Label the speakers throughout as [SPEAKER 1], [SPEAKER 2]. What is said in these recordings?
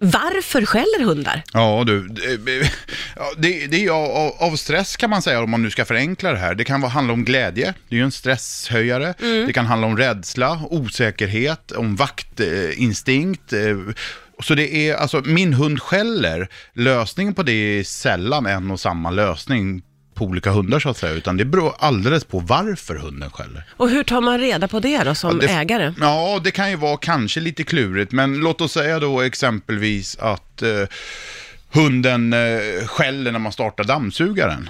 [SPEAKER 1] Varför skäller hundar?
[SPEAKER 2] Ja du, det, det, det är av, av stress kan man säga om man nu ska förenkla det här. Det kan vara- handla om glädje, det är ju en stresshöjare. Det kan handla om rädsla, osäkerhet, om vaktinstinkt. eh, Så det är, alltså min hund skäller, lösningen på det är sällan en och samma lösning på olika hundar så att säga, utan det beror alldeles på varför hunden skäller.
[SPEAKER 1] Och hur tar man reda på det då som
[SPEAKER 2] det-
[SPEAKER 1] ägare?
[SPEAKER 2] Ja, det kan ju vara kanske lite klurigt, men låt oss säga då exempelvis att eh, hunden eh, skäller när man startar dammsugaren.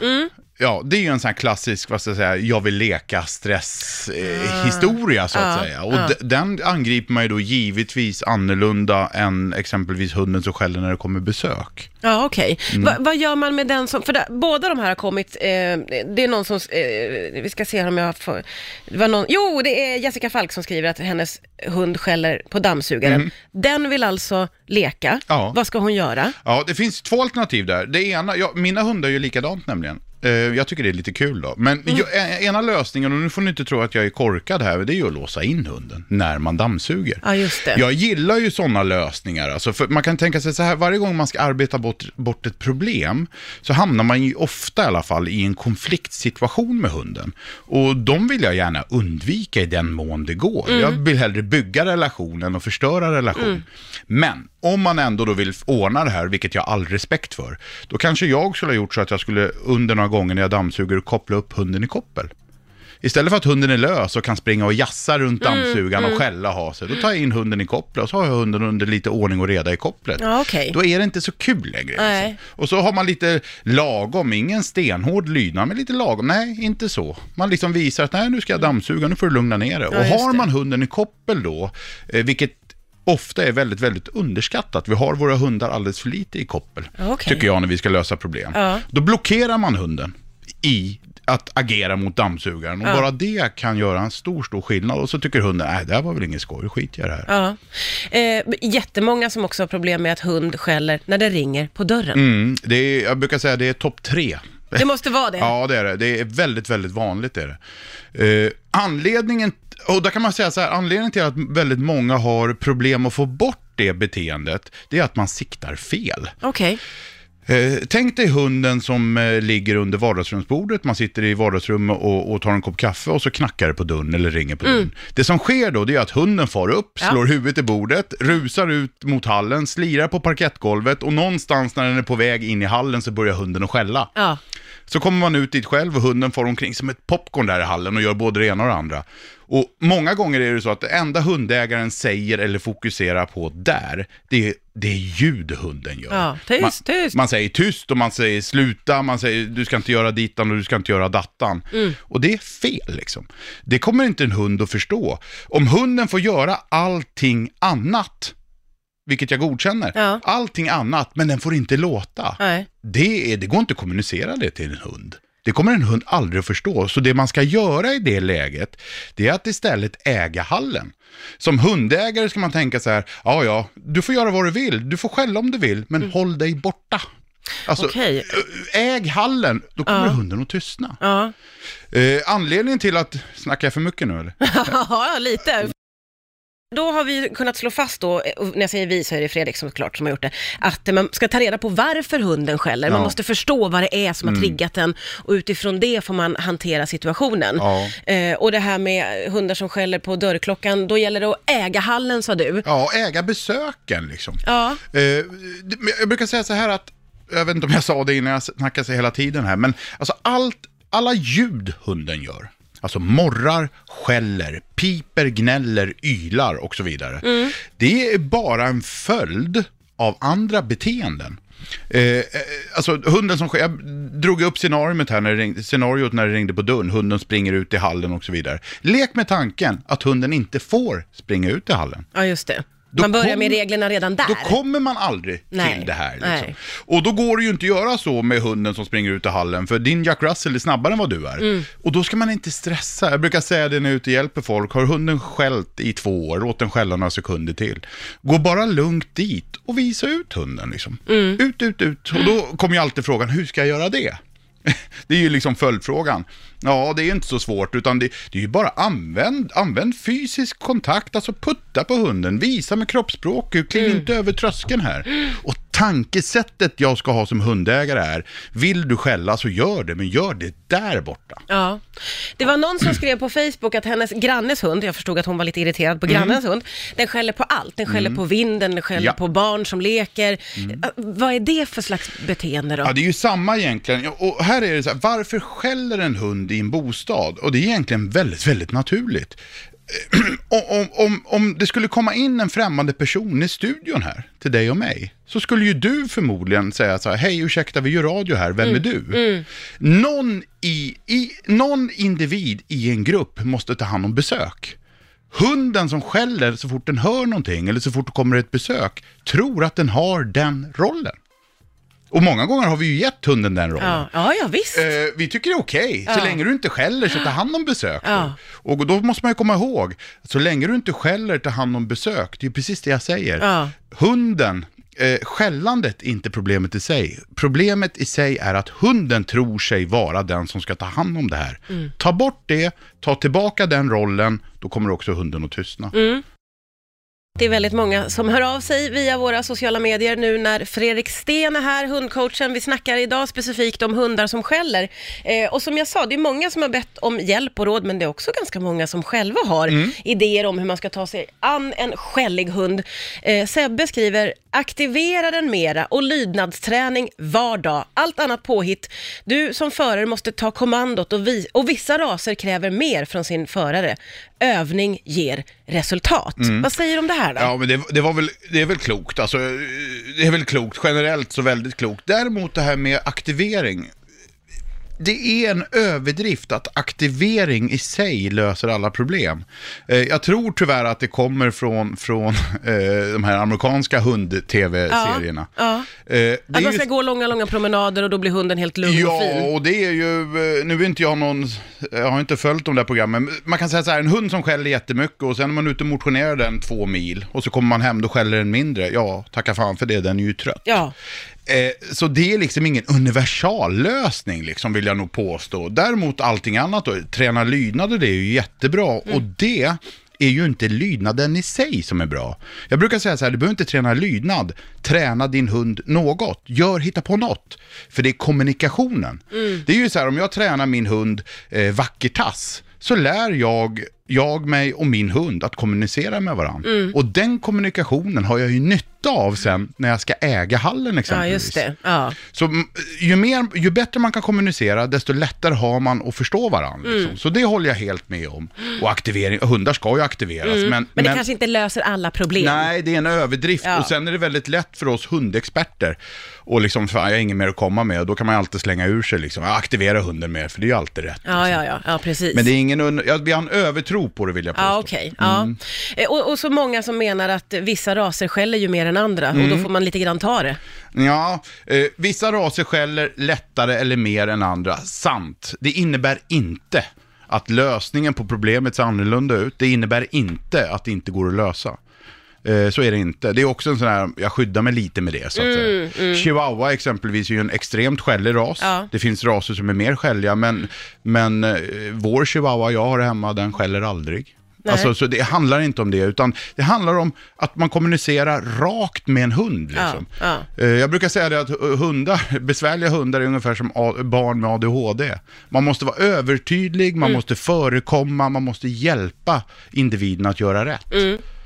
[SPEAKER 2] Ja, det är ju en sån här klassisk, vad ska jag säga, jag vill leka stress-historia eh, så att
[SPEAKER 1] Ja,
[SPEAKER 2] säga. Och
[SPEAKER 1] ja.
[SPEAKER 2] d- den angriper man ju då givetvis annorlunda än exempelvis hunden som skäller när det kommer besök.
[SPEAKER 1] Ja, okej.
[SPEAKER 2] Mm.
[SPEAKER 1] Va, vad gör man med den som, för där, båda de här har kommit, eh, det är någon som, eh, vi ska se om jag får, det var någon, jo det är Jessica Falk som skriver att hennes hund skäller på dammsugaren. Den vill alltså leka.
[SPEAKER 2] Ja.
[SPEAKER 1] vad ska hon göra?
[SPEAKER 2] Ja, det finns två alternativ där. Det ena, ja, mina hundar är ju likadant nämligen. Eh, jag tycker det är lite kul då. Men
[SPEAKER 1] Mm.
[SPEAKER 2] eh, ena lösningen, och nu får ni inte tro att jag är korkad här, det är ju att låsa in hunden när man dammsuger.
[SPEAKER 1] Ja, just det.
[SPEAKER 2] Jag gillar ju sådana lösningar. Alltså, för man kan tänka sig så här, varje gång man ska arbeta bort, bort ett problem så hamnar man ju ofta i alla fall i en konfliktsituation med hunden. Och de vill jag gärna undvika i den mån det går. Jag vill hellre bygga relationen och förstöra relation. Men om man ändå då vill ordna det här, vilket jag har all respekt för, då kanske jag skulle ha gjort så att jag skulle under några gånger när jag dammsuger koppla upp hunden i koppel. Istället för att hunden är lös och kan springa och jassa runt
[SPEAKER 1] Mm,
[SPEAKER 2] dammsugaren och skälla och ha sig, då tar jag in hunden i kopplet och så har jag hunden under lite ordning och reda i kopplet.
[SPEAKER 1] Ja, okej.
[SPEAKER 2] Då är det inte så kul längre.
[SPEAKER 1] Nej.
[SPEAKER 2] Liksom. Och så har man lite lagom, ingen stenhård lydnad, men lite lagom. Nej, inte så. Man liksom visar att nej, nu ska jag dammsuga, nu får du lugna ner dig. Och
[SPEAKER 1] just
[SPEAKER 2] har
[SPEAKER 1] det.
[SPEAKER 2] man hunden i koppel då, eh, vilket ofta är väldigt, väldigt underskattat. Vi har våra hundar alldeles för lite i koppel,
[SPEAKER 1] Okej.
[SPEAKER 2] tycker jag, när vi ska lösa problem.
[SPEAKER 1] Ja.
[SPEAKER 2] Då blockerar man hunden i att agera mot dammsugaren. Och
[SPEAKER 1] Ja.
[SPEAKER 2] bara det kan göra en stor, stor skillnad. Och så tycker hunden, nej, det här var väl ingen skoj, skit i det här.
[SPEAKER 1] Ja. Eh, jättemånga som också har problem med att hund skäller när det ringer på dörren.
[SPEAKER 2] Mm, det är, jag brukar säga det är topp tre.
[SPEAKER 1] Det måste vara det.
[SPEAKER 2] Ja, det är det. Det är väldigt, väldigt vanligt. Är det. Eh, anledningen, och där kan man säga så här, anledningen till att väldigt många har problem att få bort det beteendet, det är att man siktar fel.
[SPEAKER 1] Okej.
[SPEAKER 2] Eh, tänk dig hunden som eh, ligger under vardagsrumsbordet, man sitter i vardagsrummet och, och tar en kopp kaffe och så knackar det på dörren eller ringer på dörren. Det som sker då det är att hunden far upp,
[SPEAKER 1] Ja.
[SPEAKER 2] slår huvudet i bordet, rusar ut mot hallen, slirar på parkettgolvet och någonstans när den är på väg in i hallen så börjar hunden att skälla.
[SPEAKER 1] Ja.
[SPEAKER 2] Så kommer man ut dit själv och hunden far omkring som ett popcorn där i hallen och gör både det ena och det andra. Och många gånger är det så att det enda hundägaren säger eller fokuserar på där, det är, det ljud hunden gör.
[SPEAKER 1] Ja, tyst,
[SPEAKER 2] man,
[SPEAKER 1] tyst.
[SPEAKER 2] Man säger tyst och man säger sluta, man säger du ska inte göra dittan och du ska inte göra dattan.
[SPEAKER 1] Mm.
[SPEAKER 2] Och det är fel liksom. Det kommer inte en hund att förstå. Om hunden får göra allting annat, vilket jag godkänner,
[SPEAKER 1] Ja.
[SPEAKER 2] allting annat, men den får inte låta.
[SPEAKER 1] Nej.
[SPEAKER 2] Det, är, det går inte att kommunicera det till en hund. Det kommer en hund aldrig att förstå. Så det man ska göra i det läget, det är att istället äga hallen. Som hundägare ska man tänka så här, ja ja, du får göra vad du vill, du får skälla om du vill, men håll dig borta. Alltså,
[SPEAKER 1] Okej.
[SPEAKER 2] äg hallen, då kommer
[SPEAKER 1] Ja.
[SPEAKER 2] hunden att tystna.
[SPEAKER 1] Ja.
[SPEAKER 2] Eh, anledningen till att, snackar jag för mycket nu eller?
[SPEAKER 1] ja, lite. Då har vi kunnat slå fast då, och när jag säger vi så är det Fredrik som klart som har gjort det, att man ska ta reda på varför hunden skäller. Man
[SPEAKER 2] Ja. Mm.
[SPEAKER 1] måste förstå vad det är som har triggat den och utifrån det får man hantera situationen.
[SPEAKER 2] Ja.
[SPEAKER 1] Eh, och det här med hundar som skäller på dörrklockan, då gäller det att äga hallen sa du.
[SPEAKER 2] Ja, äga besöken liksom.
[SPEAKER 1] Ja,
[SPEAKER 2] Eh, det- men jag brukar säga så här att, jag vet inte om jag sa det innan jag snackade så hela tiden här, men alltså allt, alla ljud hunden gör, alltså morrar, skäller, piper, gnäller, ylar och så vidare. Det är bara en följd av andra beteenden. Eh, eh, alltså hunden som jag drog upp scenariot här när det ringde, scenariot när det ringde på dörren, hunden springer ut i hallen och så vidare. Lek med tanken att hunden inte får springa ut i hallen.
[SPEAKER 1] ja just det.
[SPEAKER 2] Då
[SPEAKER 1] Man börjar
[SPEAKER 2] kom-
[SPEAKER 1] med reglerna redan där.
[SPEAKER 2] Då kommer man aldrig
[SPEAKER 1] Nej,
[SPEAKER 2] till det här. Liksom. Och då går det ju inte att göra så med hunden som springer ut i hallen, för din Jack Russell är snabbare än vad du är.
[SPEAKER 1] Mm.
[SPEAKER 2] Och då ska man inte stressa. Jag brukar säga det när jag är ute och hjälper folk. Har hunden skällt i två år, låt den skälla några sekunder till. Gå bara lugnt dit och visa ut hunden. Liksom.
[SPEAKER 1] Mm.
[SPEAKER 2] Ut, ut, ut. Och då kommer ju alltid frågan, hur ska jag göra det? Det är ju liksom följdfrågan. Ja, det är inte så svårt, utan det, det är ju bara använd, använd fysisk kontakt, alltså putta på hunden, visa med kroppsspråk, kliv
[SPEAKER 1] Mm.
[SPEAKER 2] inte över tröskeln här. Och tankesättet jag ska ha som hundägare är, vill du skälla så gör det, men gör det där borta.
[SPEAKER 1] Ja. Det var någon som skrev på Facebook att hennes grannes hund, jag förstod att hon var lite irriterad på grannens hund, den skäller på allt. Den skäller på vinden, den skäller
[SPEAKER 2] Ja.
[SPEAKER 1] på barn som leker. Äh, Vad är det för slags beteende då?
[SPEAKER 2] Ja, det är ju samma egentligen. Och här är det så här, varför skäller en hund i en bostad? Och det är egentligen väldigt, väldigt naturligt. om, om, om, det skulle komma in en främmande person i studion här, till dig och mig, så skulle ju du förmodligen säga så här, hej ursäkta vi gör radio här, vem är du? Någon, i, i, någon individ i en grupp måste ta hand om besök. Hunden som skäller så fort den hör någonting eller så fort det kommer ett besök tror att den har den rollen. Och många gånger har vi ju gett hunden den rollen.
[SPEAKER 1] Ja, ja, ja visst.
[SPEAKER 2] Eh, vi tycker det är okej, så
[SPEAKER 1] Ja.
[SPEAKER 2] länge du inte skäller så ta hand om besök. då.
[SPEAKER 1] Ja.
[SPEAKER 2] Och då måste man ju komma ihåg, så länge du inte skäller ta hand om besök, det är precis det jag säger. Hunden, eh, skällandet är inte problemet i sig. Problemet i sig är att hunden tror sig vara den som ska ta hand om det här.
[SPEAKER 1] Mm.
[SPEAKER 2] Ta bort det, ta tillbaka den rollen, då kommer också hunden att tystna.
[SPEAKER 1] Mm. Det är väldigt många som hör av sig via våra sociala medier nu när Fredrik Sten är här, hundcoachen. Vi snackar idag specifikt om hundar som skäller. Eh, och som jag sa, det är många som har bett om hjälp och råd, men det är också ganska många som själva har idéer om hur man ska ta sig an en skällig hund. Eh, Sebbe skriver, aktivera den mera och lydnadsträning var dag. Allt annat påhitt. Du som förare måste ta kommandot och, vi- och vissa raser kräver mer från sin förare. Övning ger resultat. Vad säger du om det här då?
[SPEAKER 2] Ja, men det, det, var väl, det är väl klokt. Alltså, det är väl klokt, generellt så väldigt klokt. Däremot det här med aktivering. Det är en överdrift att aktivering i sig löser alla problem. Eh, jag tror tyvärr att det kommer från, från eh, de här amerikanska hund-tv-serierna.
[SPEAKER 1] Ja.
[SPEAKER 2] Eh, det
[SPEAKER 1] Att man
[SPEAKER 2] ju-
[SPEAKER 1] ska gå långa, långa promenader och då blir hunden helt lugn och
[SPEAKER 2] Ja,
[SPEAKER 1] fin.
[SPEAKER 2] och det är ju, eh, nu är inte jag någon, jag har inte följt de där programmen, men man kan säga så här, en hund som skäller jättemycket och sen är man ute och motionerar den två mil och så kommer man hem, då skäller den mindre. Ja, tacka fan för det, den är ju trött.
[SPEAKER 1] Ja,
[SPEAKER 2] Eh, så det är liksom ingen universallösning, liksom, vill jag nog påstå. Däremot allting annat då, träna lydnader, det är ju jättebra. Och det är ju inte lydnaden i sig som är bra. Jag brukar säga så här, du behöver inte träna lydnad. Träna din hund något. Gör, hitta på något. För det är kommunikationen. Det är ju så här, om jag tränar min hund eh, vackertass, så lär jag, jag mig och min hund att kommunicera med varandra. Och den kommunikationen har jag ju nytta av sen när jag ska äga hallen
[SPEAKER 1] ja
[SPEAKER 2] exempelvis.
[SPEAKER 1] just det. Ja.
[SPEAKER 2] Så mm, ju, mer, ju bättre man kan kommunicera, desto lättare har man att förstå varandra.
[SPEAKER 1] Mm.
[SPEAKER 2] Liksom. Så det håller jag helt med om. Och aktivering, hundar ska ju aktiveras. Men,
[SPEAKER 1] Mm. Men det kanske inte löser alla problem.
[SPEAKER 2] Nej, det är en överdrift.
[SPEAKER 1] Ja.
[SPEAKER 2] Och sen är det väldigt lätt för oss hundexperter. Och liksom, fan, jag har inget mer att komma med. Och då kan man alltid slänga ur sig liksom, "Ja, aktivera hunden mer, för det är ju alltid rätt.
[SPEAKER 1] Ja, ja, ja, ja precis.
[SPEAKER 2] Men det är ingen, ja, vi har en övertro på det vill jag påstå.
[SPEAKER 1] Ja, okej. Ja. Eh, Och, och så många som menar att vissa raser skäller ju mer än andra och
[SPEAKER 2] Mm.
[SPEAKER 1] då får man lite grann ta det.
[SPEAKER 2] Ja, eh, vissa raser skäller lättare eller mer än andra. Sant. Det innebär inte att lösningen på problemet ser annorlunda ut. Det innebär inte att det inte går att lösa. Eh, så är det inte. Det är också en sån här, jag skyddar mig lite med det så att säga. Chihuahua exempelvis är ju en extremt skällig ras.
[SPEAKER 1] Ja.
[SPEAKER 2] Det finns raser som är mer skälliga, men, men eh, vår chihuahua jag har hemma, den skäller aldrig.
[SPEAKER 1] Nej.
[SPEAKER 2] Alltså, så det handlar inte om det, utan det handlar om att man kommunicerar rakt med en hund. Liksom.
[SPEAKER 1] Ja,
[SPEAKER 2] Eh, Jag brukar säga det att hu- hundar, besvärliga hundar är ungefär som barn med ADHD. Man måste vara övertydlig, man måste förekomma, man måste hjälpa individen att göra rätt.